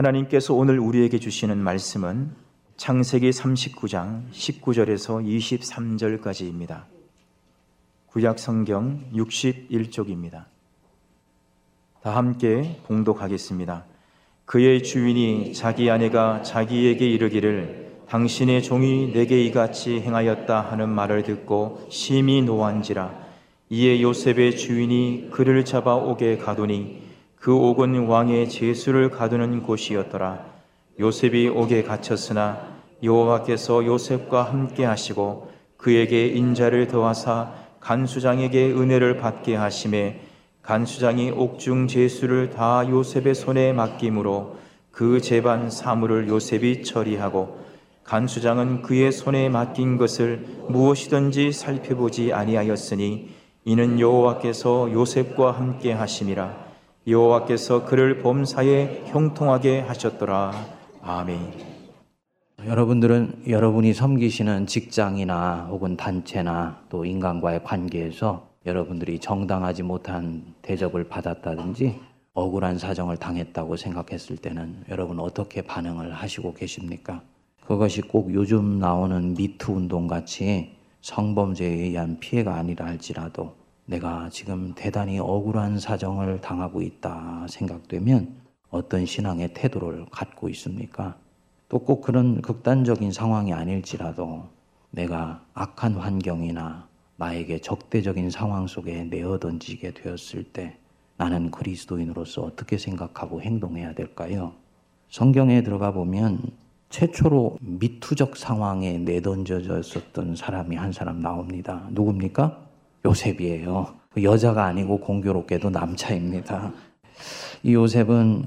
하나님께서 오늘 우리에게 주시는 말씀은 창세기 39장 19절에서 23절까지입니다. 구약 성경 61쪽입니다. 다 함께 봉독하겠습니다. 그의 주인이 자기 아내가 자기에게 이르기를 당신의 종이 내게 이같이 행하였다 하는 말을 듣고 심히 노한지라 이에 요셉의 주인이 그를 잡아 옥에 가두니 그 옥은 왕의 제수를 가두는 곳이었더라. 요셉이 옥에 갇혔으나 여호와께서 요셉과 함께 하시고 그에게 인자를 더하사 간수장에게 은혜를 받게 하심에 간수장이 옥중 제수를 다 요셉의 손에 맡김으로 그 재반 사물을 요셉이 처리하고 간수장은 그의 손에 맡긴 것을 무엇이든지 살펴보지 아니하였으니 이는 여호와께서 요셉과 함께 하심이라 여호와께서 그를 범사에 형통하게 하셨더라 아멘. 여러분들은 여러분이 섬기시는 직장이나 혹은 단체나 또 인간과의 관계에서 여러분들이 정당하지 못한 대접을 받았다든지 억울한 사정을 당했다고 생각했을 때는 여러분 어떻게 반응을 하시고 계십니까? 그것이 꼭 요즘 나오는 미투 운동 같이 성범죄에 의한 피해가 아니라 할지라도 내가 지금 대단히 억울한 사정을 당하고 있다 생각되면 어떤 신앙의 태도를 갖고 있습니까? 또 꼭 그런 극단적인 상황이 아닐지라도 내가 악한 환경이나 나에게 적대적인 상황 속에 내어 던지게 되었을 때 나는 그리스도인으로서 어떻게 생각하고 행동해야 될까요? 성경에 들어가 보면 최초로 미투적 상황에 내던져졌었던 사람이 한 사람 나옵니다. 누굽니까? 요셉이에요. 그 여자가 아니고 공교롭게도 남자입니다. 이 요셉은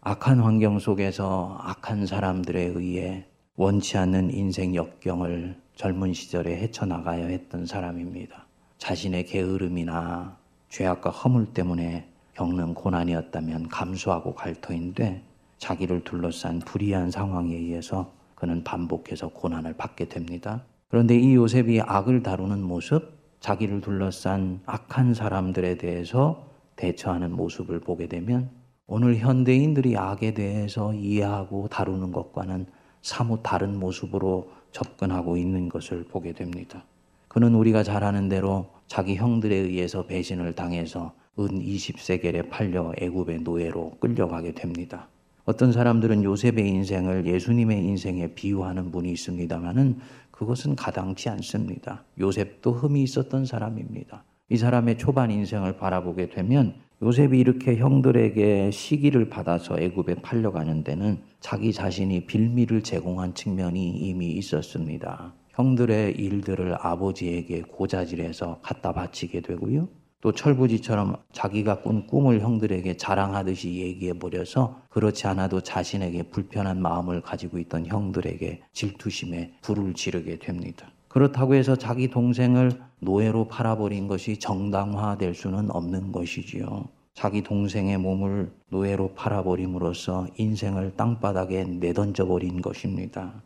악한 환경 속에서 악한 사람들에 의해 원치 않는 인생 역경을 젊은 시절에 헤쳐나가야 했던 사람입니다. 자신의 게으름이나 죄악과 허물 때문에 겪는 고난이었다면 감수하고 갈 터인데 자기를 둘러싼 불의한 상황에 의해서 그는 반복해서 고난을 받게 됩니다. 그런데 이 요셉이 악을 다루는 모습, 자기를 둘러싼 악한 사람들에 대해서 대처하는 모습을 보게 되면 오늘 현대인들이 악에 대해서 이해하고 다루는 것과는 사뭇 다른 모습으로 접근하고 있는 것을 보게 됩니다. 그는 우리가 잘 아는 대로 자기 형들에 의해서 배신을 당해서 은 20세겔에 팔려 애굽의 노예로 끌려가게 됩니다. 어떤 사람들은 요셉의 인생을 예수님의 인생에 비유하는 분이 있습니다만은 그것은 가당치 않습니다. 요셉도 흠이 있었던 사람입니다. 이 사람의 초반 인생을 바라보게 되면 요셉이 이렇게 형들에게 시기를 받아서 애굽에 팔려가는 데는 자기 자신이 빌미를 제공한 측면이 이미 있었습니다. 형들의 일들을 아버지에게 고자질해서 갖다 바치게 되고요. 또 철부지처럼 자기가 꾼 꿈을 형들에게 자랑하듯이 얘기해 버려서 그렇지 않아도 자신에게 불편한 마음을 가지고 있던 형들에게 질투심에 불을 지르게 됩니다. 그렇다고 해서 자기 동생을 노예로 팔아버린 것이 정당화될 수는 없는 것이지요. 자기 동생의 몸을 노예로 팔아버림으로써 인생을 땅바닥에 내던져버린 것입니다.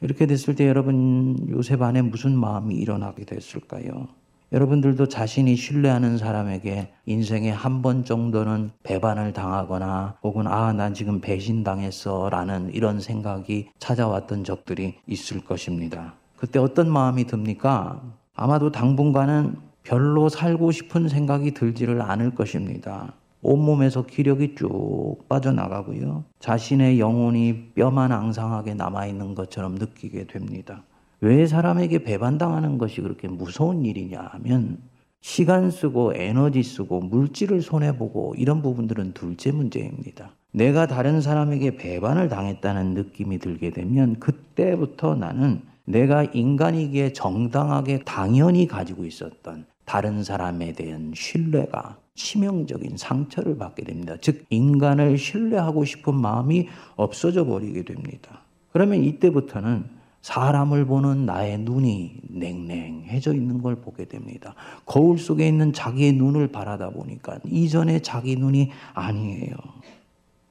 이렇게 됐을 때 여러분 요셉 안에 무슨 마음이 일어나게 됐을까요? 여러분들도 자신이 신뢰하는 사람에게 인생에 한 번 정도는 배반을 당하거나 혹은 아, 난 지금 배신당했어 라는 이런 생각이 찾아왔던 적들이 있을 것입니다. 그때 어떤 마음이 듭니까? 아마도 당분간은 별로 살고 싶은 생각이 들지를 않을 것입니다. 온몸에서 기력이 쭉 빠져나가고요. 자신의 영혼이 뼈만 앙상하게 남아있는 것처럼 느끼게 됩니다. 왜 사람에게 배반당하는 것이 그렇게 무서운 일이냐 하면 시간 쓰고 에너지 쓰고 물질을 손해보고 이런 부분들은 둘째 문제입니다. 내가 다른 사람에게 배반을 당했다는 느낌이 들게 되면 그때부터 나는 내가 인간이기에 정당하게 당연히 가지고 있었던 다른 사람에 대한 신뢰가 치명적인 상처를 받게 됩니다. 즉, 인간을 신뢰하고 싶은 마음이 없어져 버리게 됩니다. 그러면 이때부터는 사람을 보는 나의 눈이 냉랭해져 있는 걸 보게 됩니다. 거울 속에 있는 자기의 눈을 바라다 보니까 이전의 자기 눈이 아니에요.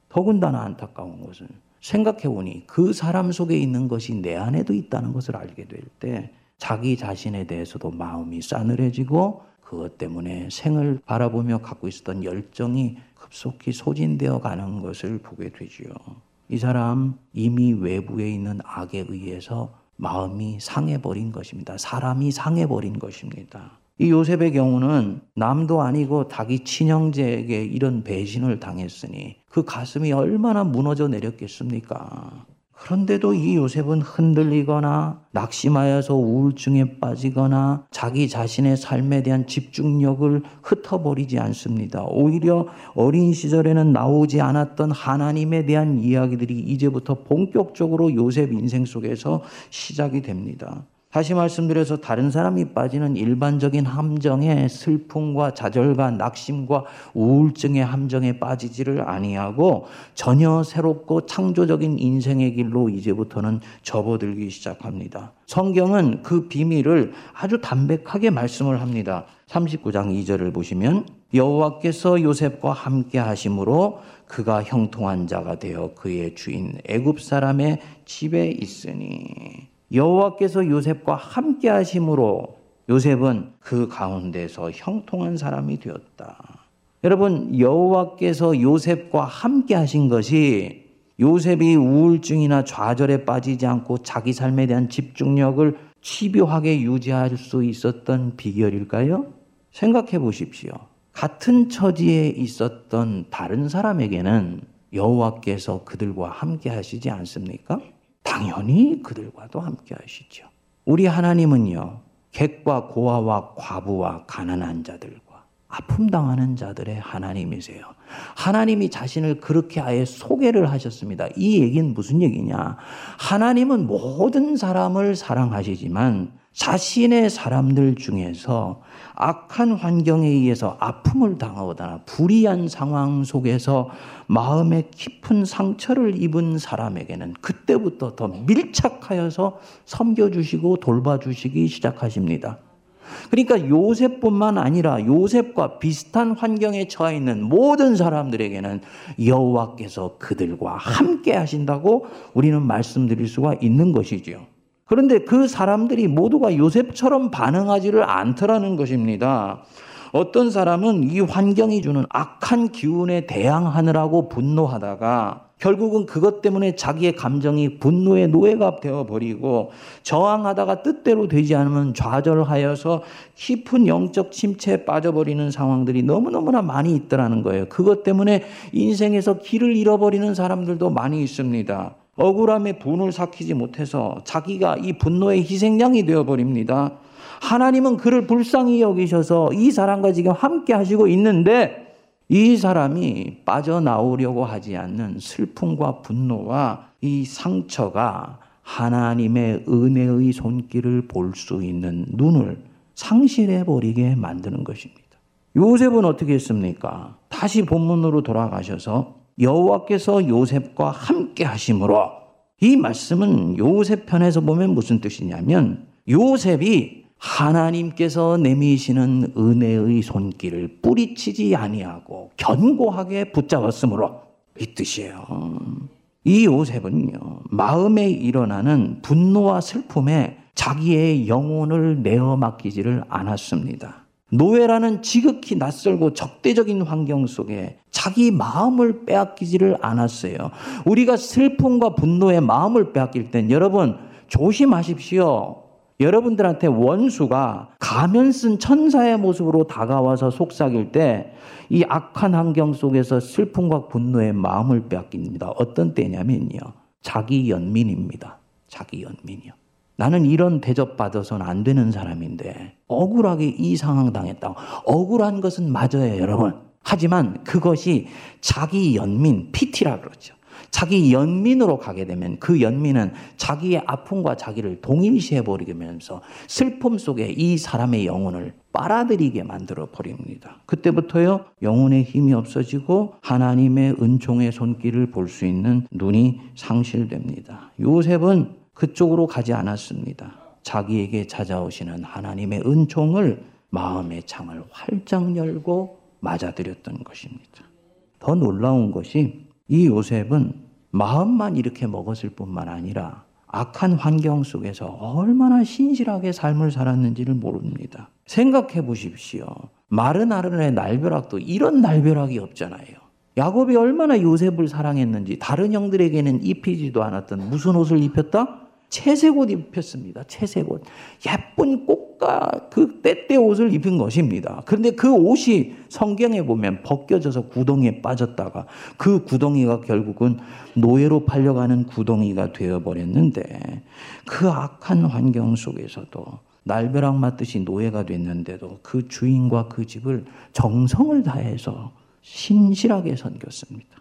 더군다나 안타까운 것은 생각해 보니 그 사람 속에 있는 것이 내 안에도 있다는 것을 알게 될 때 자기 자신에 대해서도 마음이 싸늘해지고 그것 때문에 생을 바라보며 갖고 있었던 열정이 급속히 소진되어 가는 것을 보게 되지요. 이 사람 이미 외부에 있는 악에 의해서 마음이 상해버린 것입니다. 사람이 상해버린 것입니다. 이 요셉의 경우는 남도 아니고 자기 친형제에게 이런 배신을 당했으니 그 가슴이 얼마나 무너져 내렸겠습니까? 그런데도 이 요셉은 흔들리거나 낙심하여서 우울증에 빠지거나 자기 자신의 삶에 대한 집중력을 흩어버리지 않습니다. 오히려 어린 시절에는 나오지 않았던 하나님에 대한 이야기들이 이제부터 본격적으로 요셉 인생 속에서 시작이 됩니다. 다시 말씀드려서 다른 사람이 빠지는 일반적인 함정에 슬픔과 좌절과 낙심과 우울증의 함정에 빠지지를 아니하고 전혀 새롭고 창조적인 인생의 길로 이제부터는 접어들기 시작합니다. 성경은 그 비밀을 아주 담백하게 말씀을 합니다. 39장 2절을 보시면 여호와께서 요셉과 함께 하심으로 그가 형통한 자가 되어 그의 주인 애굽 사람의 집에 있으니 여호와께서 요셉과 함께 하심으로 요셉은 그 가운데서 형통한 사람이 되었다. 여러분 여호와께서 요셉과 함께 하신 것이 요셉이 우울증이나 좌절에 빠지지 않고 자기 삶에 대한 집중력을 치료하게 유지할 수 있었던 비결일까요? 생각해 보십시오. 같은 처지에 있었던 다른 사람에게는 여호와께서 그들과 함께 하시지 않습니까? 당연히 그들과도 함께 하시죠. 우리 하나님은요, 객과 고아와 과부와 가난한 자들과 아픔 당하는 자들의 하나님이세요. 하나님이 자신을 그렇게 아예 소개를 하셨습니다. 이 얘기는 무슨 얘기냐? 하나님은 모든 사람을 사랑하시지만 자신의 사람들 중에서 악한 환경에 의해서 아픔을 당하거나 불의한 상황 속에서 마음에 깊은 상처를 입은 사람에게는 그때부터 더 밀착하여서 섬겨주시고 돌봐주시기 시작하십니다. 그러니까 요셉뿐만 아니라 요셉과 비슷한 환경에 처해 있는 모든 사람들에게는 여호와께서 그들과 함께 하신다고 우리는 말씀드릴 수가 있는 것이지요. 그런데 그 사람들이 모두가 요셉처럼 반응하지를 않더라는 것입니다. 어떤 사람은 이 환경이 주는 악한 기운에 대항하느라고 분노하다가 결국은 그것 때문에 자기의 감정이 분노의 노예가 되어버리고 저항하다가 뜻대로 되지 않으면 좌절하여서 깊은 영적 침체에 빠져버리는 상황들이 너무너무나 많이 있더라는 거예요. 그것 때문에 인생에서 길을 잃어버리는 사람들도 많이 있습니다. 억울함에 분을 삭히지 못해서 자기가 이 분노의 희생양이 되어버립니다. 하나님은 그를 불쌍히 여기셔서 이 사람과 지금 함께 하시고 있는데 이 사람이 빠져나오려고 하지 않는 슬픔과 분노와 이 상처가 하나님의 은혜의 손길을 볼 수 있는 눈을 상실해 버리게 만드는 것입니다. 요셉은 어떻게 했습니까? 다시 본문으로 돌아가셔서 여호와께서 요셉과 함께 하심으로 이 말씀은 요셉 편에서 보면 무슨 뜻이냐면 요셉이 하나님께서 내미시는 은혜의 손길을 뿌리치지 아니하고 견고하게 붙잡았으므로 이 뜻이에요. 이 요셉은요, 마음에 일어나는 분노와 슬픔에 자기의 영혼을 내어 맡기지를 않았습니다. 노예라는 지극히 낯설고 적대적인 환경 속에 자기 마음을 빼앗기지를 않았어요. 우리가 슬픔과 분노의 마음을 빼앗길 땐 여러분 조심하십시오. 여러분들한테 원수가 가면 쓴 천사의 모습으로 다가와서 속삭일 때 이 악한 환경 속에서 슬픔과 분노의 마음을 빼앗깁니다. 어떤 때냐면요. 자기 연민입니다. 자기 연민이요. 나는 이런 대접받아서는 안 되는 사람인데 억울하게 이 상황 당했다. 억울한 것은 맞아요, 여러분. 하지만 그것이 자기 연민, PT라 그러죠. 자기 연민으로 가게 되면 그 연민은 자기의 아픔과 자기를 동일시해 버리면서 슬픔 속에 이 사람의 영혼을 빨아들이게 만들어 버립니다. 그때부터요, 영혼의 힘이 없어지고 하나님의 은총의 손길을 볼 수 있는 눈이 상실됩니다. 요셉은 그쪽으로 가지 않았습니다. 자기에게 찾아오시는 하나님의 은총을 마음의 창을 활짝 열고 맞아들였던 것입니다. 더 놀라운 것이 이 요셉은 마음만 이렇게 먹었을 뿐만 아니라 악한 환경 속에서 얼마나 신실하게 삶을 살았는지를 모릅니다. 생각해 보십시오. 마른 아른의 날벼락도 이런 날벼락이 없잖아요. 야곱이 얼마나 요셉을 사랑했는지 다른 형들에게는 입히지도 않았던 무슨 옷을 입혔다? 채색 옷 입혔습니다. 채색 옷. 예쁜 꽃과 그 때때 옷을 입은 것입니다. 그런데 그 옷이 성경에 보면 벗겨져서 구덩이에 빠졌다가 그 구덩이가 결국은 노예로 팔려가는 구덩이가 되어버렸는데 그 악한 환경 속에서도 날벼락 맞듯이 노예가 됐는데도 그 주인과 그 집을 정성을 다해서 신실하게 섬겼습니다.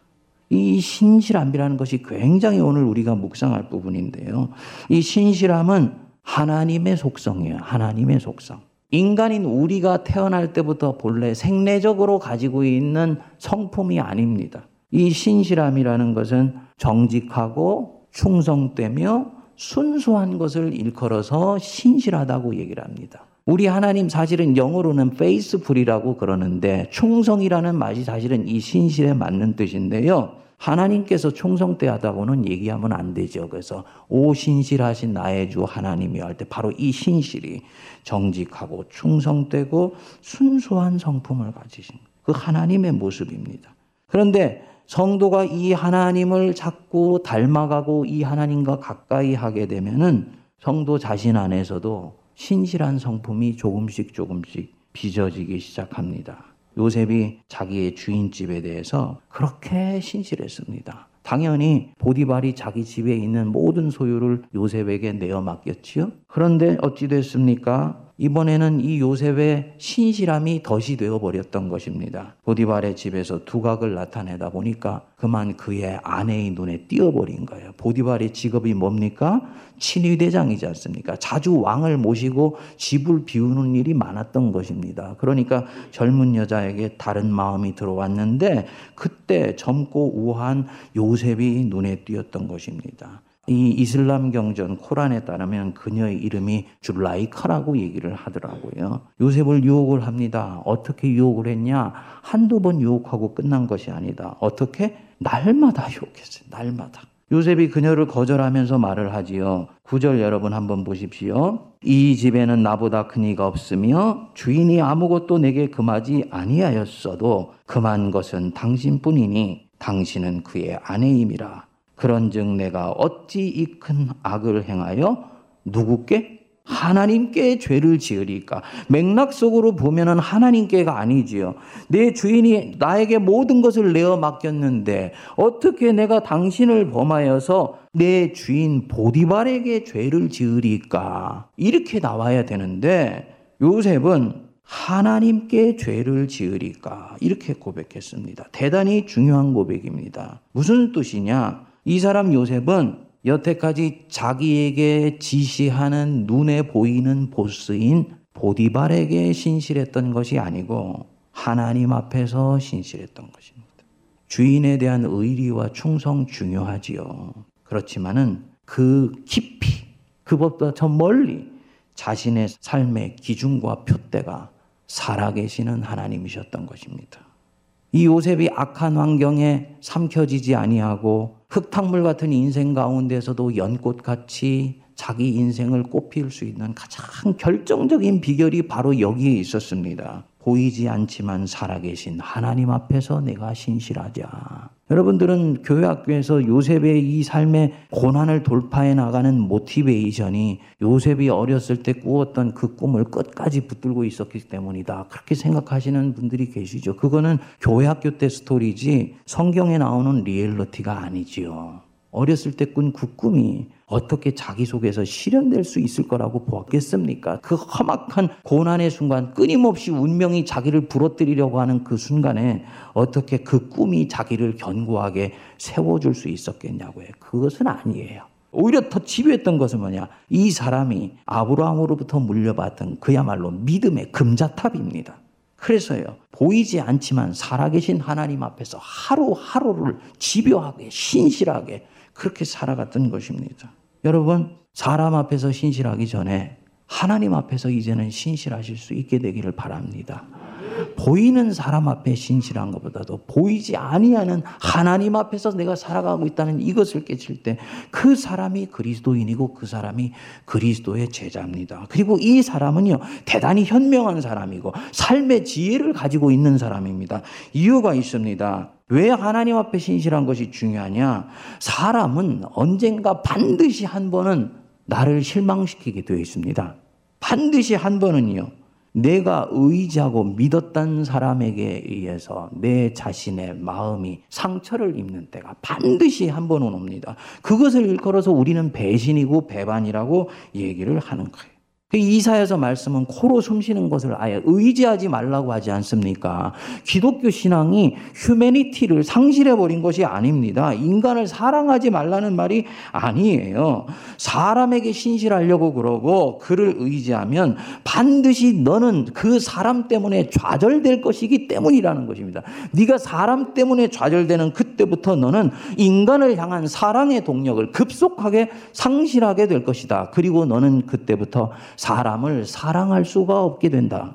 이 신실함이라는 것이 굉장히 오늘 우리가 묵상할 부분인데요. 이 신실함은 하나님의 속성이에요. 하나님의 속성. 인간인 우리가 태어날 때부터 본래 생내적으로 가지고 있는 성품이 아닙니다. 이 신실함이라는 것은 정직하고 충성되며 순수한 것을 일컬어서 신실하다고 얘기를 합니다. 우리 하나님 사실은 영어로는 페이스풀이라고 그러는데 충성이라는 말이 사실은 이 신실에 맞는 뜻인데요. 하나님께서 충성되하다고는 얘기하면 안 되죠. 그래서 오 신실하신 나의 주 하나님이 할 때 바로 이 신실이 정직하고 충성되고 순수한 성품을 가지신 그 하나님의 모습입니다. 그런데 성도가 이 하나님을 자꾸 닮아가고 이 하나님과 가까이 하게 되면은 성도 자신 안에서도 신실한 성품이 조금씩 조금씩 빚어지기 시작합니다. 요셉이 자기의 주인집에 대해서 그렇게 신실했습니다. 당연히 보디발이 자기 집에 있는 모든 소유를 요셉에게 내어 맡겼지요. 그런데 어찌 됐습니까? 이번에는 이 요셉의 신실함이 덫이 되어 버렸던 것입니다. 보디발의 집에서 두각을 나타내다 보니까 그만 그의 아내의 눈에 띄어버린 거예요. 보디발의 직업이 뭡니까? 친위대장이지 않습니까? 자주 왕을 모시고 집을 비우는 일이 많았던 것입니다. 그러니까 젊은 여자에게 다른 마음이 들어왔는데 그때 젊고 우한 요셉이 눈에 띄었던 것입니다. 이 이슬람 경전 코란에 따르면 그녀의 이름이 줄라이카라고 얘기를 하더라고요. 요셉을 유혹을 합니다. 어떻게 유혹을 했냐? 한두 번 유혹하고 끝난 것이 아니다. 어떻게? 날마다 유혹했어요. 날마다. 요셉이 그녀를 거절하면서 말을 하지요. 구절 여러분 한번 보십시오. 이 집에는 나보다 큰 이가 없으며 주인이 아무것도 내게 금하지 아니하였어도 금한 것은 당신뿐이니 당신은 그의 아내임이라. 그런즉 내가 어찌 이 큰 악을 행하여 누구께 하나님께 죄를 지으리까? 맥락 속으로 보면은 하나님께가 아니지요. 내 주인이 나에게 모든 것을 내어 맡겼는데 어떻게 내가 당신을 범하여서 내 주인 보디발에게 죄를 지으리까? 이렇게 나와야 되는데 요셉은 하나님께 죄를 지으리까? 이렇게 고백했습니다. 대단히 중요한 고백입니다. 무슨 뜻이냐? 이 사람 요셉은 여태까지 자기에게 지시하는 눈에 보이는 보스인 보디발에게 신실했던 것이 아니고 하나님 앞에서 신실했던 것입니다. 주인에 대한 의리와 충성 중요하지요. 그렇지만은 그 깊이 그것보다 저 멀리 자신의 삶의 기준과 푯대가 살아계시는 하나님이셨던 것입니다. 이 요셉이 악한 환경에 삼켜지지 아니하고 흙탕물 같은 인생 가운데서도 연꽃같이 자기 인생을 꽃피울 수 있는 가장 결정적인 비결이 바로 여기에 있었습니다. 보이지 않지만 살아계신 하나님 앞에서 내가 신실하자. 여러분들은 교회 학교에서 요셉의 이 삶의 고난을 돌파해 나가는 motivation이 요셉이 어렸을 때 꾸었던 그 꿈을 끝까지 붙들고 있었기 때문이다. 그렇게 생각하시는 분들이 계시죠. 그거는 교회 학교 때 스토리지 성경에 나오는 리얼리티가 아니지요. 어렸을 때 꾼 그 꿈이 어떻게 자기 속에서 실현될 수 있을 거라고 보았겠습니까? 그 험악한 고난의 순간, 끊임없이 운명이 자기를 부러뜨리려고 하는 그 순간에 어떻게 그 꿈이 자기를 견고하게 세워줄 수 있었겠냐고요. 그것은 아니에요. 오히려 더 집요했던 것은 뭐냐? 이 사람이 아브라함으로부터 물려받던 그야말로 믿음의 금자탑입니다. 그래서요, 보이지 않지만 살아계신 하나님 앞에서 하루하루를 집요하게, 신실하게 그렇게 살아갔던 것입니다. 여러분, 사람 앞에서 신실하기 전에 하나님 앞에서 이제는 신실하실 수 있게 되기를 바랍니다. 보이는 사람 앞에 신실한 것보다도 보이지 아니하는 하나님 앞에서 내가 살아가고 있다는 이것을 깨칠 때 그 사람이 그리스도인이고 그 사람이 그리스도의 제자입니다. 그리고 이 사람은요 대단히 현명한 사람이고 삶의 지혜를 가지고 있는 사람입니다. 이유가 있습니다. 왜 하나님 앞에 신실한 것이 중요하냐? 사람은 언젠가 반드시 한 번은 나를 실망시키게 되어 있습니다. 반드시 한 번은요. 내가 의지하고 믿었던 사람에게 의해서 내 자신의 마음이 상처를 입는 때가 반드시 한 번은 옵니다. 그것을 일컬어서 우리는 배신이고 배반이라고 얘기를 하는 거예요. 그 이사에서 말씀은 코로 숨쉬는 것을 아예 의지하지 말라고 하지 않습니까? 기독교 신앙이 휴메니티를 상실해 버린 것이 아닙니다. 인간을 사랑하지 말라는 말이 아니에요. 사람에게 신실하려고 그러고 그를 의지하면 반드시 너는 그 사람 때문에 좌절될 것이기 때문이라는 것입니다. 네가 사람 때문에 좌절되는 그때부터 너는 인간을 향한 사랑의 동력을 급속하게 상실하게 될 것이다. 그리고 너는 그때부터 사람을 사랑할 수가 없게 된다.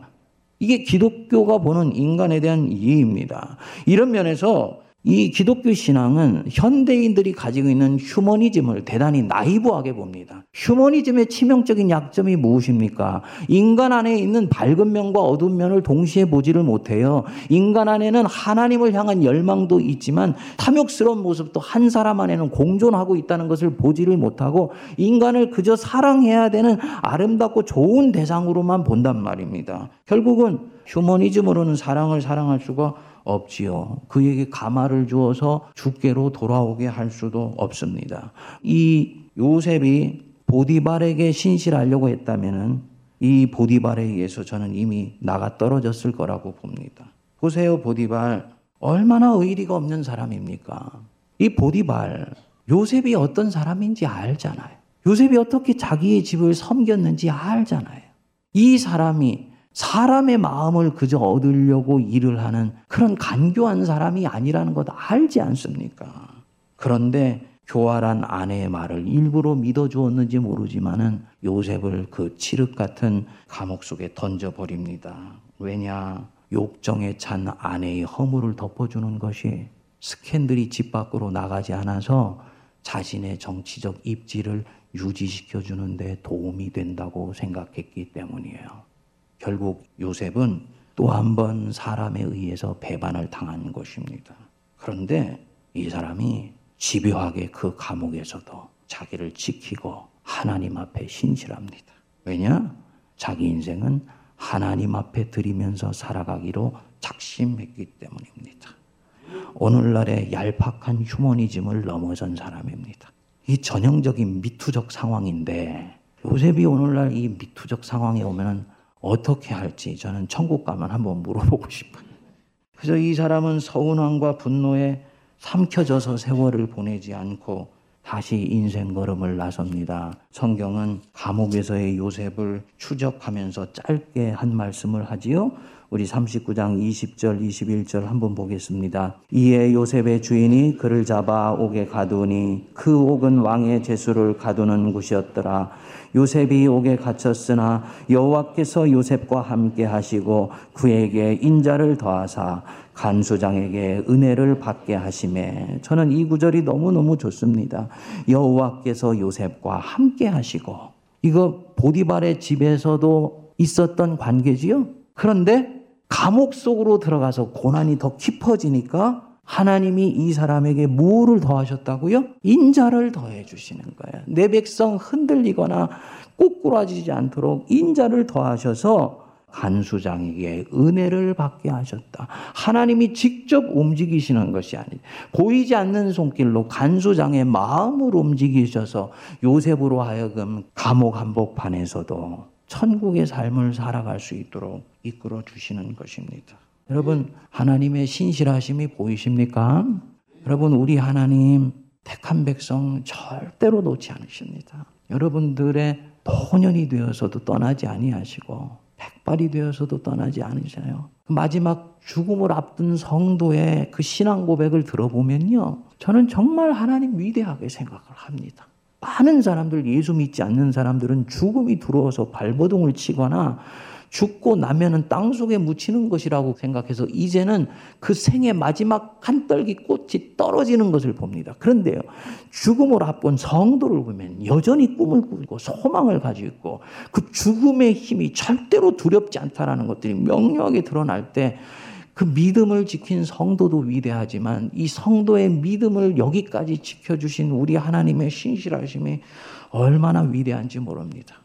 이게 기독교가 보는 인간에 대한 이해입니다. 이런 면에서 이 기독교 신앙은 현대인들이 가지고 있는 휴머니즘을 대단히 나이브하게 봅니다. 휴머니즘의 치명적인 약점이 무엇입니까? 인간 안에 있는 밝은 면과 어두운 면을 동시에 보지를 못해요. 인간 안에는 하나님을 향한 열망도 있지만 탐욕스러운 모습도 한 사람 안에는 공존하고 있다는 것을 보지를 못하고 인간을 그저 사랑해야 되는 아름답고 좋은 대상으로만 본단 말입니다. 결국은 휴머니즘으로는 사랑을 사랑할 수가 없지요. 그에게 가마를 주어서 죽게로 돌아오게 할 수도 없습니다. 이 요셉이 보디발에게 신실하려고 했다면은 이 보디발에 의해서 저는 이미 나가 떨어졌을 거라고 봅니다. 보세요, 보디발. 얼마나 의리가 없는 사람입니까? 이 보디발, 요셉이 어떤 사람인지 알잖아요. 요셉이 어떻게 자기의 집을 섬겼는지 알잖아요. 이 사람이 사람의 마음을 그저 얻으려고 일을 하는 그런 간교한 사람이 아니라는 것 알지 않습니까? 그런데 교활한 아내의 말을 일부러 믿어주었는지 모르지만은 요셉을 그 칠흑 같은 감옥 속에 던져버립니다. 왜냐? 욕정에 찬 아내의 허물을 덮어주는 것이 스캔들이 집 밖으로 나가지 않아서 자신의 정치적 입지를 유지시켜주는데 도움이 된다고 생각했기 때문이에요. 결국 요셉은 또 한 번 사람에 의해서 배반을 당한 것입니다. 그런데 이 사람이 집요하게 그 감옥에서도 자기를 지키고 하나님 앞에 신실합니다. 왜냐? 자기 인생은 하나님 앞에 드리면서 살아가기로 작심했기 때문입니다. 오늘날의 얄팍한 휴머니즘을 넘어선 사람입니다. 이 전형적인 미투적 상황인데 요셉이 오늘날 이 미투적 상황에 오면 어떻게 할지 저는 천국 가면 한번 물어보고 싶어요. 그래서 이 사람은 서운함과 분노에 삼켜져서 세월을 보내지 않고 다시 인생 걸음을 나섭니다. 성경은 감옥에서의 요셉을 추적하면서 짧게 한 말씀을 하지요. 우리 39장 20절, 21절 한번 보겠습니다. 이에 요셉의 주인이 그를 잡아 옥에 가두니 그 옥은 왕의 제수를 가두는 곳이었더라. 요셉이 옥에 갇혔으나 여호와께서 요셉과 함께 하시고 그에게 인자를 더하사 간수장에게 은혜를 받게 하심에 저는 이 구절이 너무너무 좋습니다. 여호와께서 요셉과 함께 하시고 이거 보디발의 집에서도 있었던 관계지요. 그런데 감옥 속으로 들어가서 고난이 더 깊어지니까 하나님이 이 사람에게 뭐를 더하셨다고요? 인자를 더해 주시는 거예요. 내 백성 흔들리거나 꼬꾸라지지 않도록 인자를 더하셔서 간수장에게 은혜를 받게 하셨다. 하나님이 직접 움직이시는 것이 아니 보이지 않는 손길로 간수장의 마음을 움직이셔서 요셉으로 하여금 감옥 한복판에서도 천국의 삶을 살아갈 수 있도록 이끌어 주시는 것입니다. 여러분, 하나님의 신실하심이 보이십니까? 여러분, 우리 하나님 택한 백성 절대로 놓지 않으십니다. 여러분들의 노년이 되어서도 떠나지 아니하시고 백발이 되어서도 떠나지 않으셔요. 마지막 죽음을 앞둔 성도의 그 신앙 고백을 들어보면요. 저는 정말 하나님 위대하게 생각을 합니다. 많은 사람들, 예수 믿지 않는 사람들은 죽음이 들어와서 발버둥을 치거나 죽고 나면은 땅 속에 묻히는 것이라고 생각해서 이제는 그 생의 마지막 한 떨기 꽃이 떨어지는 것을 봅니다. 그런데요, 죽음을 앞본 성도를 보면 여전히 꿈을 꾸고 소망을 가지고 있고 그 죽음의 힘이 절대로 두렵지 않다라는 것들이 명료하게 드러날 때 그 믿음을 지킨 성도도 위대하지만 이 성도의 믿음을 여기까지 지켜주신 우리 하나님의 신실하심이 얼마나 위대한지 모릅니다.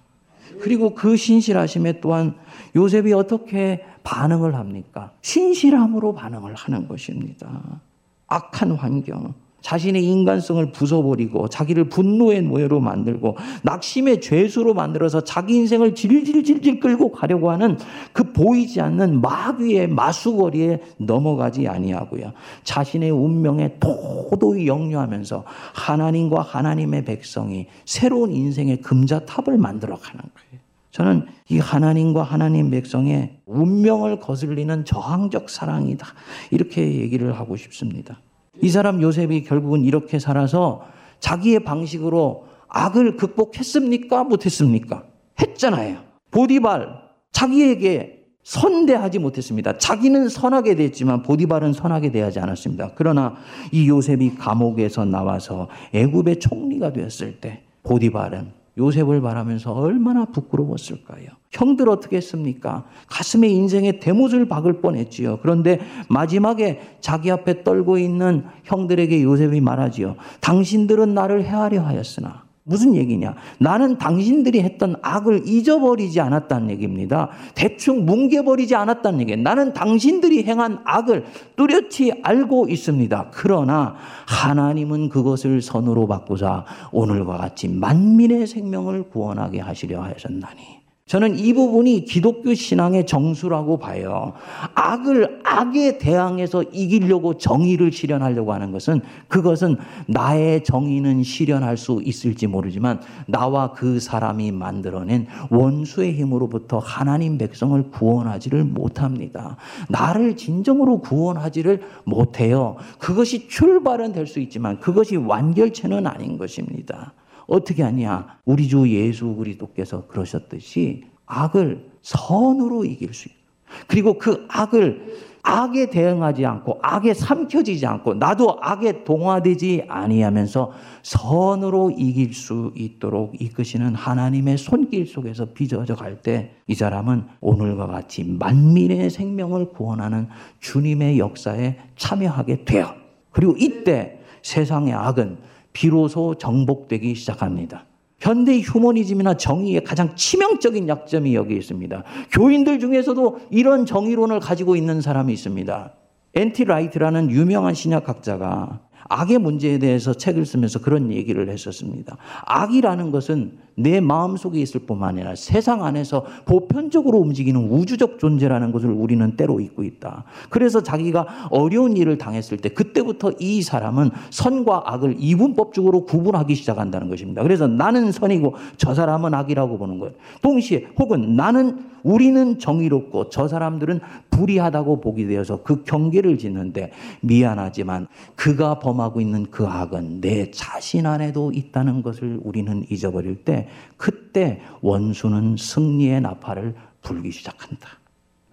그리고 그 신실하심에 또한 요셉이 어떻게 반응을 합니까? 신실함으로 반응을 하는 것입니다. 악한 환경, 자신의 인간성을 부숴버리고 자기를 분노의 노예로 만들고 낙심의 죄수로 만들어서 자기 인생을 질질질질 끌고 가려고 하는 그 보이지 않는 마귀의 마수거리에 넘어가지 아니하고요. 자신의 운명에 도도히 역류하면서 하나님과 하나님의 백성이 새로운 인생의 금자탑을 만들어 가는 거예요. 저는 이 하나님과 하나님 백성의 운명을 거슬리는 저항적 사랑이다. 이렇게 얘기를 하고 싶습니다. 이 사람 요셉이 결국은 이렇게 살아서 자기의 방식으로 악을 극복했습니까? 못했습니까? 했잖아요. 보디발, 자기에게 선대하지 못했습니다. 자기는 선하게 됐지만 보디발은 선하게 대하지 않았습니다. 그러나 이 요셉이 감옥에서 나와서 애굽의 총리가 되었을 때 보디발은 요셉을 바라면서 얼마나 부끄러웠을까요? 형들 어떻게 했습니까? 가슴에 인생의 대못을 박을 뻔했지요. 그런데 마지막에 자기 앞에 떨고 있는 형들에게 요셉이 말하지요. 당신들은 나를 해하려 하였으나 무슨 얘기냐? 나는 당신들이 했던 악을 잊어버리지 않았다는 얘기입니다. 대충 뭉개버리지 않았다는 얘기예요. 나는 당신들이 행한 악을 뚜렷이 알고 있습니다. 그러나 하나님은 그것을 선으로 바꾸사 오늘과 같이 만민의 생명을 구원하게 하시려 하셨나니. 저는 이 부분이 기독교 신앙의 정수라고 봐요. 악을 악에 대항해서 이기려고 정의를 실현하려고 하는 것은 그것은 나의 정의는 실현할 수 있을지 모르지만 나와 그 사람이 만들어낸 원수의 힘으로부터 하나님 백성을 구원하지를 못합니다. 나를 진정으로 구원하지를 못해요. 그것이 출발은 될 수 있지만 그것이 완결체는 아닌 것입니다. 어떻게 하냐? 우리 주 예수 그리스도께서 그러셨듯이 악을 선으로 이길 수 있고 그리고 그 악을 악에 대응하지 않고 악에 삼켜지지 않고 나도 악에 동화되지 아니하면서 선으로 이길 수 있도록 이끄시는 하나님의 손길 속에서 빚어져 갈 때 이 사람은 오늘과 같이 만민의 생명을 구원하는 주님의 역사에 참여하게 돼요. 그리고 이때 세상의 악은 비로소 정복되기 시작합니다. 현대 휴머니즘이나 정의의 가장 치명적인 약점이 여기 있습니다. 교인들 중에서도 이런 정의론을 가지고 있는 사람이 있습니다. N.T. 라이트라는 유명한 신약학자가 악의 문제에 대해서 책을 쓰면서 그런 얘기를 했었습니다. 악이라는 것은 내 마음 속에 있을 뿐만 아니라 세상 안에서 보편적으로 움직이는 우주적 존재라는 것을 우리는 때로 잊고 있다. 그래서 자기가 어려운 일을 당했을 때 그때부터 이 사람은 선과 악을 이분법적으로 구분하기 시작한다는 것입니다. 그래서 나는 선이고 저 사람은 악이라고 보는 거예요. 동시에 혹은 나는 우리는 정의롭고 저 사람들은 불의하다고 보게 되어서 그 경계를 짓는데 미안하지만 그가 범하고 있는 그 악은 내 자신 안에도 있다는 것을 우리는 잊어버릴 때 그때 원수는 승리의 나팔을 불기 시작한다.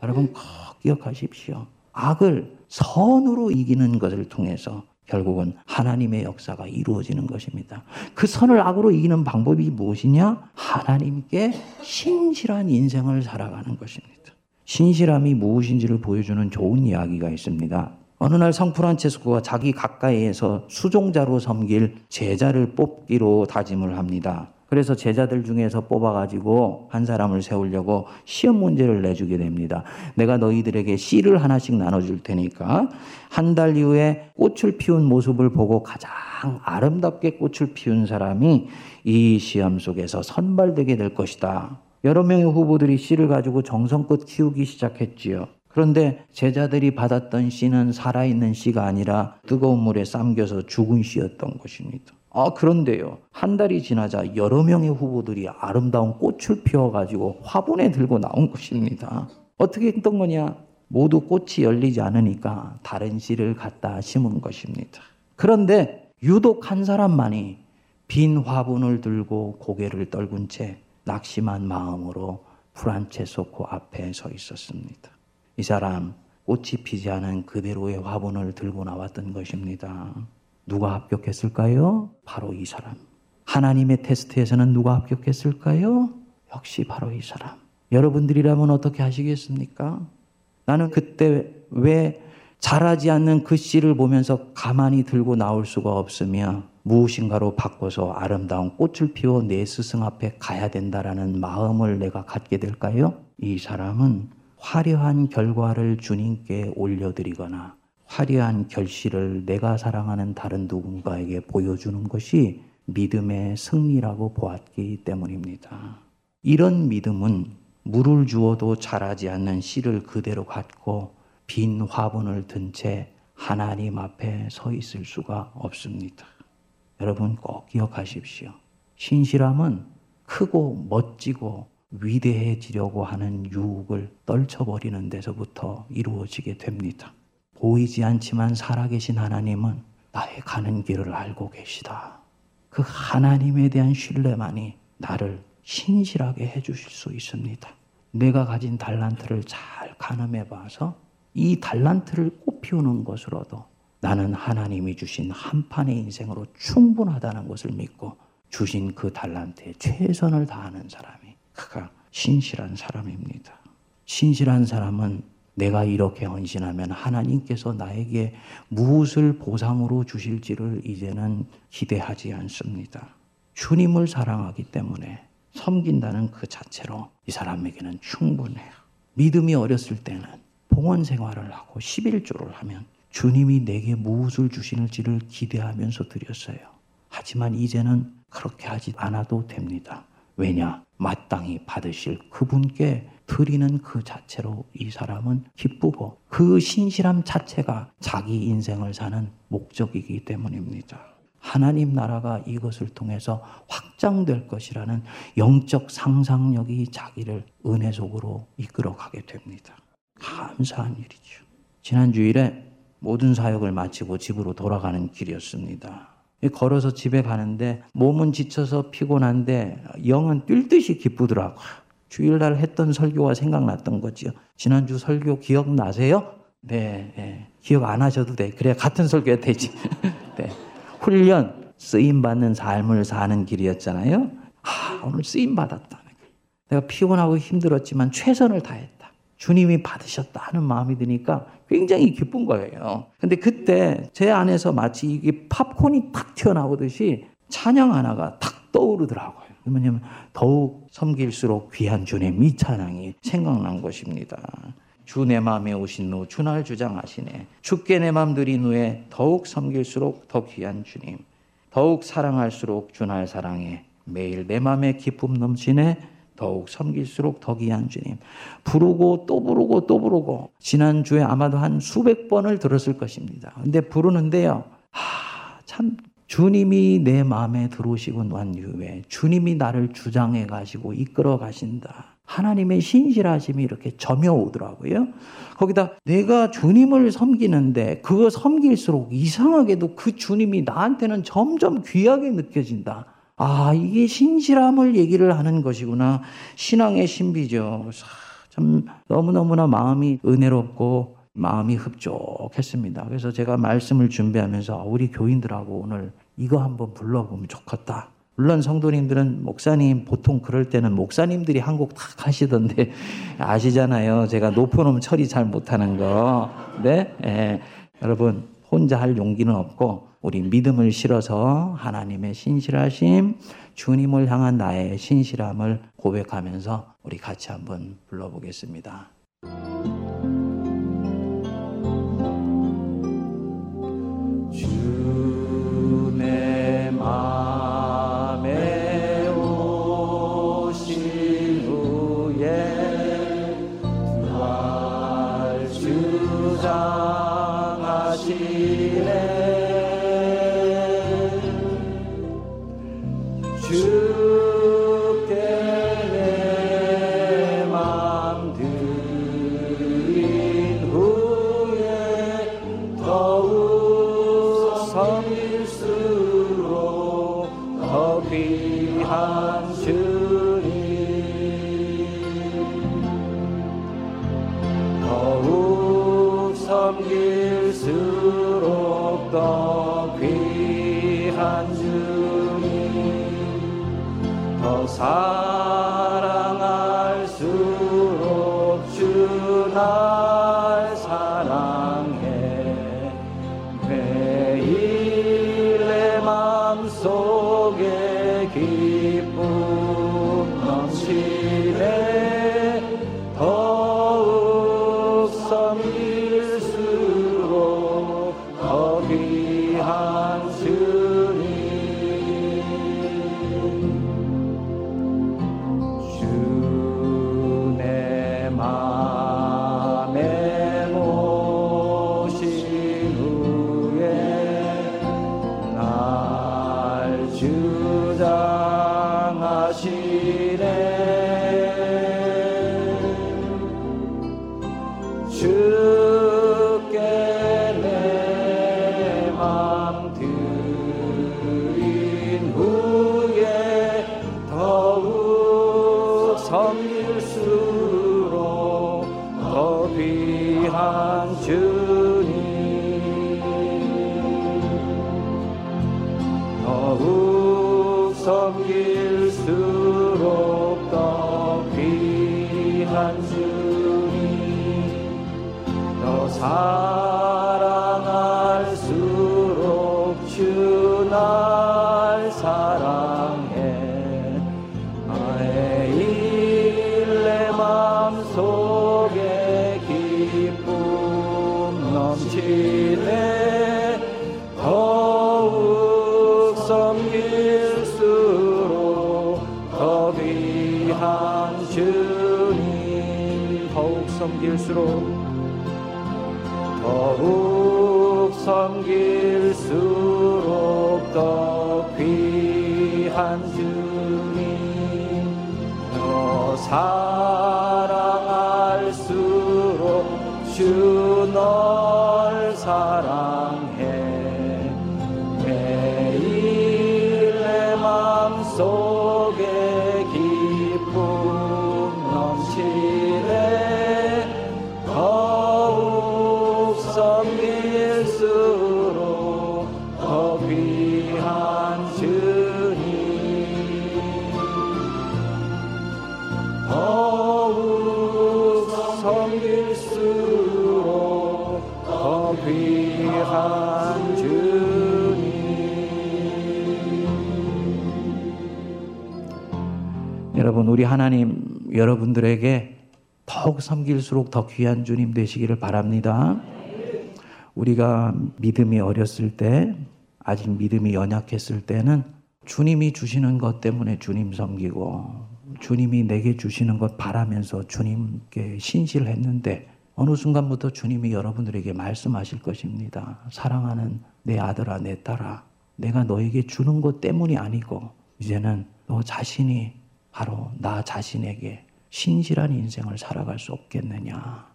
여러분 꼭 기억하십시오. 악을 선으로 이기는 것을 통해서 결국은 하나님의 역사가 이루어지는 것입니다. 그 선을 악으로 이기는 방법이 무엇이냐? 하나님께 신실한 인생을 살아가는 것입니다. 신실함이 무엇인지를 보여주는 좋은 이야기가 있습니다. 어느 날성 프란체스코가 자기 가까이에서 수종자로 섬길 제자를 뽑기로 다짐을 합니다. 그래서 제자들 중에서 뽑아가지고 한 사람을 세우려고 시험 문제를 내주게 됩니다. 내가 너희들에게 씨를 하나씩 나눠줄 테니까 한 달 이후에 꽃을 피운 모습을 보고 가장 아름답게 꽃을 피운 사람이 이 시험 속에서 선발되게 될 것이다. 여러 명의 후보들이 씨를 가지고 정성껏 키우기 시작했지요. 그런데 제자들이 받았던 씨는 살아있는 씨가 아니라 뜨거운 물에 삶겨서 죽은 씨였던 것입니다. 아, 그런데요. 한 달이 지나자 여러 명의 후보들이 아름다운 꽃을 피워가지고 화분에 들고 나온 것입니다. 어떻게 했던 거냐? 모두 꽃이 열리지 않으니까 다른 씨를 갖다 심은 것입니다. 그런데 유독 한 사람만이 빈 화분을 들고 고개를 떨군 채 낙심한 마음으로 프란체소코 앞에 서 있었습니다. 이 사람 꽃이 피지 않은 그대로의 화분을 들고 나왔던 것입니다. 누가 합격했을까요? 바로 이 사람. 하나님의 테스트에서는 누가 합격했을까요? 역시 바로 이 사람. 여러분들이라면 어떻게 하시겠습니까? 나는 그때 왜 자라지 않는 그 씨를 보면서 가만히 들고 나올 수가 없으며 무엇인가로 바꿔서 아름다운 꽃을 피워 내 스승 앞에 가야 된다라는 마음을 내가 갖게 될까요? 이 사람은 화려한 결과를 주님께 올려드리거나 화려한 결실을 내가 사랑하는 다른 누군가에게 보여주는 것이 믿음의 승리라고 보았기 때문입니다. 이런 믿음은 물을 주어도 자라지 않는 씨를 그대로 갖고 빈 화분을 든 채 하나님 앞에 서 있을 수가 없습니다. 여러분 꼭 기억하십시오. 신실함은 크고 멋지고 위대해지려고 하는 유혹을 떨쳐버리는 데서부터 이루어지게 됩니다. 보이지 않지만 살아계신 하나님은 나의 가는 길을 알고 계시다. 그 하나님에 대한 신뢰만이 나를 신실하게 해주실 수 있습니다. 내가 가진 달란트를 잘 가늠해 봐서 이 달란트를 꽃피우는 것으로도 나는 하나님이 주신 한 판의 인생으로 충분하다는 것을 믿고 주신 그 달란트에 최선을 다하는 사람이 그가 신실한 사람입니다. 신실한 사람은 내가 이렇게 헌신하면 하나님께서 나에게 무엇을 보상으로 주실지를 이제는 기대하지 않습니다. 주님을 사랑하기 때문에 섬긴다는 그 자체로 이 사람에게는 충분해요. 믿음이 어렸을 때는 봉헌 생활을 하고 11조를 하면 주님이 내게 무엇을 주실지를 기대하면서 드렸어요. 하지만 이제는 그렇게 하지 않아도 됩니다. 왜냐? 마땅히 받으실 그분께 드리는 그 자체로 이 사람은 기쁘고 그 신실함 자체가 자기 인생을 사는 목적이기 때문입니다. 하나님 나라가 이것을 통해서 확장될 것이라는 영적 상상력이 자기를 은혜 속으로 이끌어 가게 됩니다. 감사한 일이죠. 지난 주일에 모든 사역을 마치고 집으로 돌아가는 길이었습니다. 걸어서 집에 가는데 몸은 지쳐서 피곤한데 영은 뛸 듯이 기쁘더라고요. 주일날 했던 설교가 생각났던 거죠. 지난주 설교 기억나세요? 네, 네. 기억 안 하셔도 돼. 그래 같은 설교가 되지. 네. 훈련 쓰임 받는 삶을 사는 길이었잖아요. 아, 오늘 쓰임 받았다. 내가 피곤하고 힘들었지만 최선을 다했다. 주님이 받으셨다 하는 마음이 드니까 굉장히 기쁜 거예요. 근데 그때 제 안에서 마치 이게 팝콘이 탁 튀어나오듯이 찬양 하나가 탁 떠오르더라고요. 뭐냐면 더욱 섬길수록 귀한 주님 이 찬양이 생각난 것입니다. 주 내 마음에 오신 후 주날 주장하시네. 주께 내맘 들인 후에 더욱 섬길수록 더 귀한 주님. 더욱 사랑할수록 주날 사랑해. 매일 내 마음에 기쁨 넘치네. 더욱 섬길수록 더 귀한 주님. 부르고 또 부르고 또 부르고 지난주에 아마도 한 수백 번을 들었을 것입니다. 근데 부르는데요. 하, 참 주님이 내 마음에 들어오시고 난 이후에 주님이 나를 주장해 가시고 이끌어 가신다. 하나님의 신실하심이 이렇게 점여오더라고요. 거기다 내가 주님을 섬기는데 그거 섬길수록 이상하게도 그 주님이 나한테는 점점 귀하게 느껴진다. 아, 이게 신실함을 얘기를 하는 것이구나. 신앙의 신비죠. 참 너무너무나 마음이 은혜롭고 마음이 흡족했습니다. 그래서 제가 말씀을 준비하면서 우리 교인들하고 오늘 이거 한번 불러보면 좋겠다. 물론 성도님들은 목사님 보통 그럴 때는 목사님들이 한곡탁 하시던데 아시잖아요. 제가 높여놓으면 처리 잘 못하는 거. 네, 예. 여러분 혼자 할 용기는 없고 우리 믿음을 실어서 하나님의 신실하심, 주님을 향한 나의 신실함을 고백하면서 우리 같이 한번 불러보겠습니다. 주내 섬길수록 더욱 섬길수록 더 우리 하나님 여러분들에게 더욱 섬길수록 더 귀한 주님 되시기를 바랍니다. 우리가 믿음이 어렸을 때 아직 믿음이 연약했을 때는 주님이 주시는 것 때문에 주님 섬기고 주님이 내게 주시는 것 바라면서 주님께 신실했는데 어느 순간부터 주님이 여러분들에게 말씀하실 것입니다. 사랑하는 내 아들아 내 딸아 내가 너에게 주는 것 때문이 아니고 이제는 너 자신이 바로 나 자신에게 신실한 인생을 살아갈 수 없겠느냐.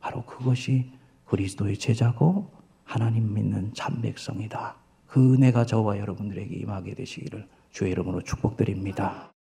바로 그것이 그리스도의 제자고 하나님 믿는 참 백성이다. 그 은혜가 저와 여러분들에게 임하게 되시기를 주의 이름으로 축복드립니다.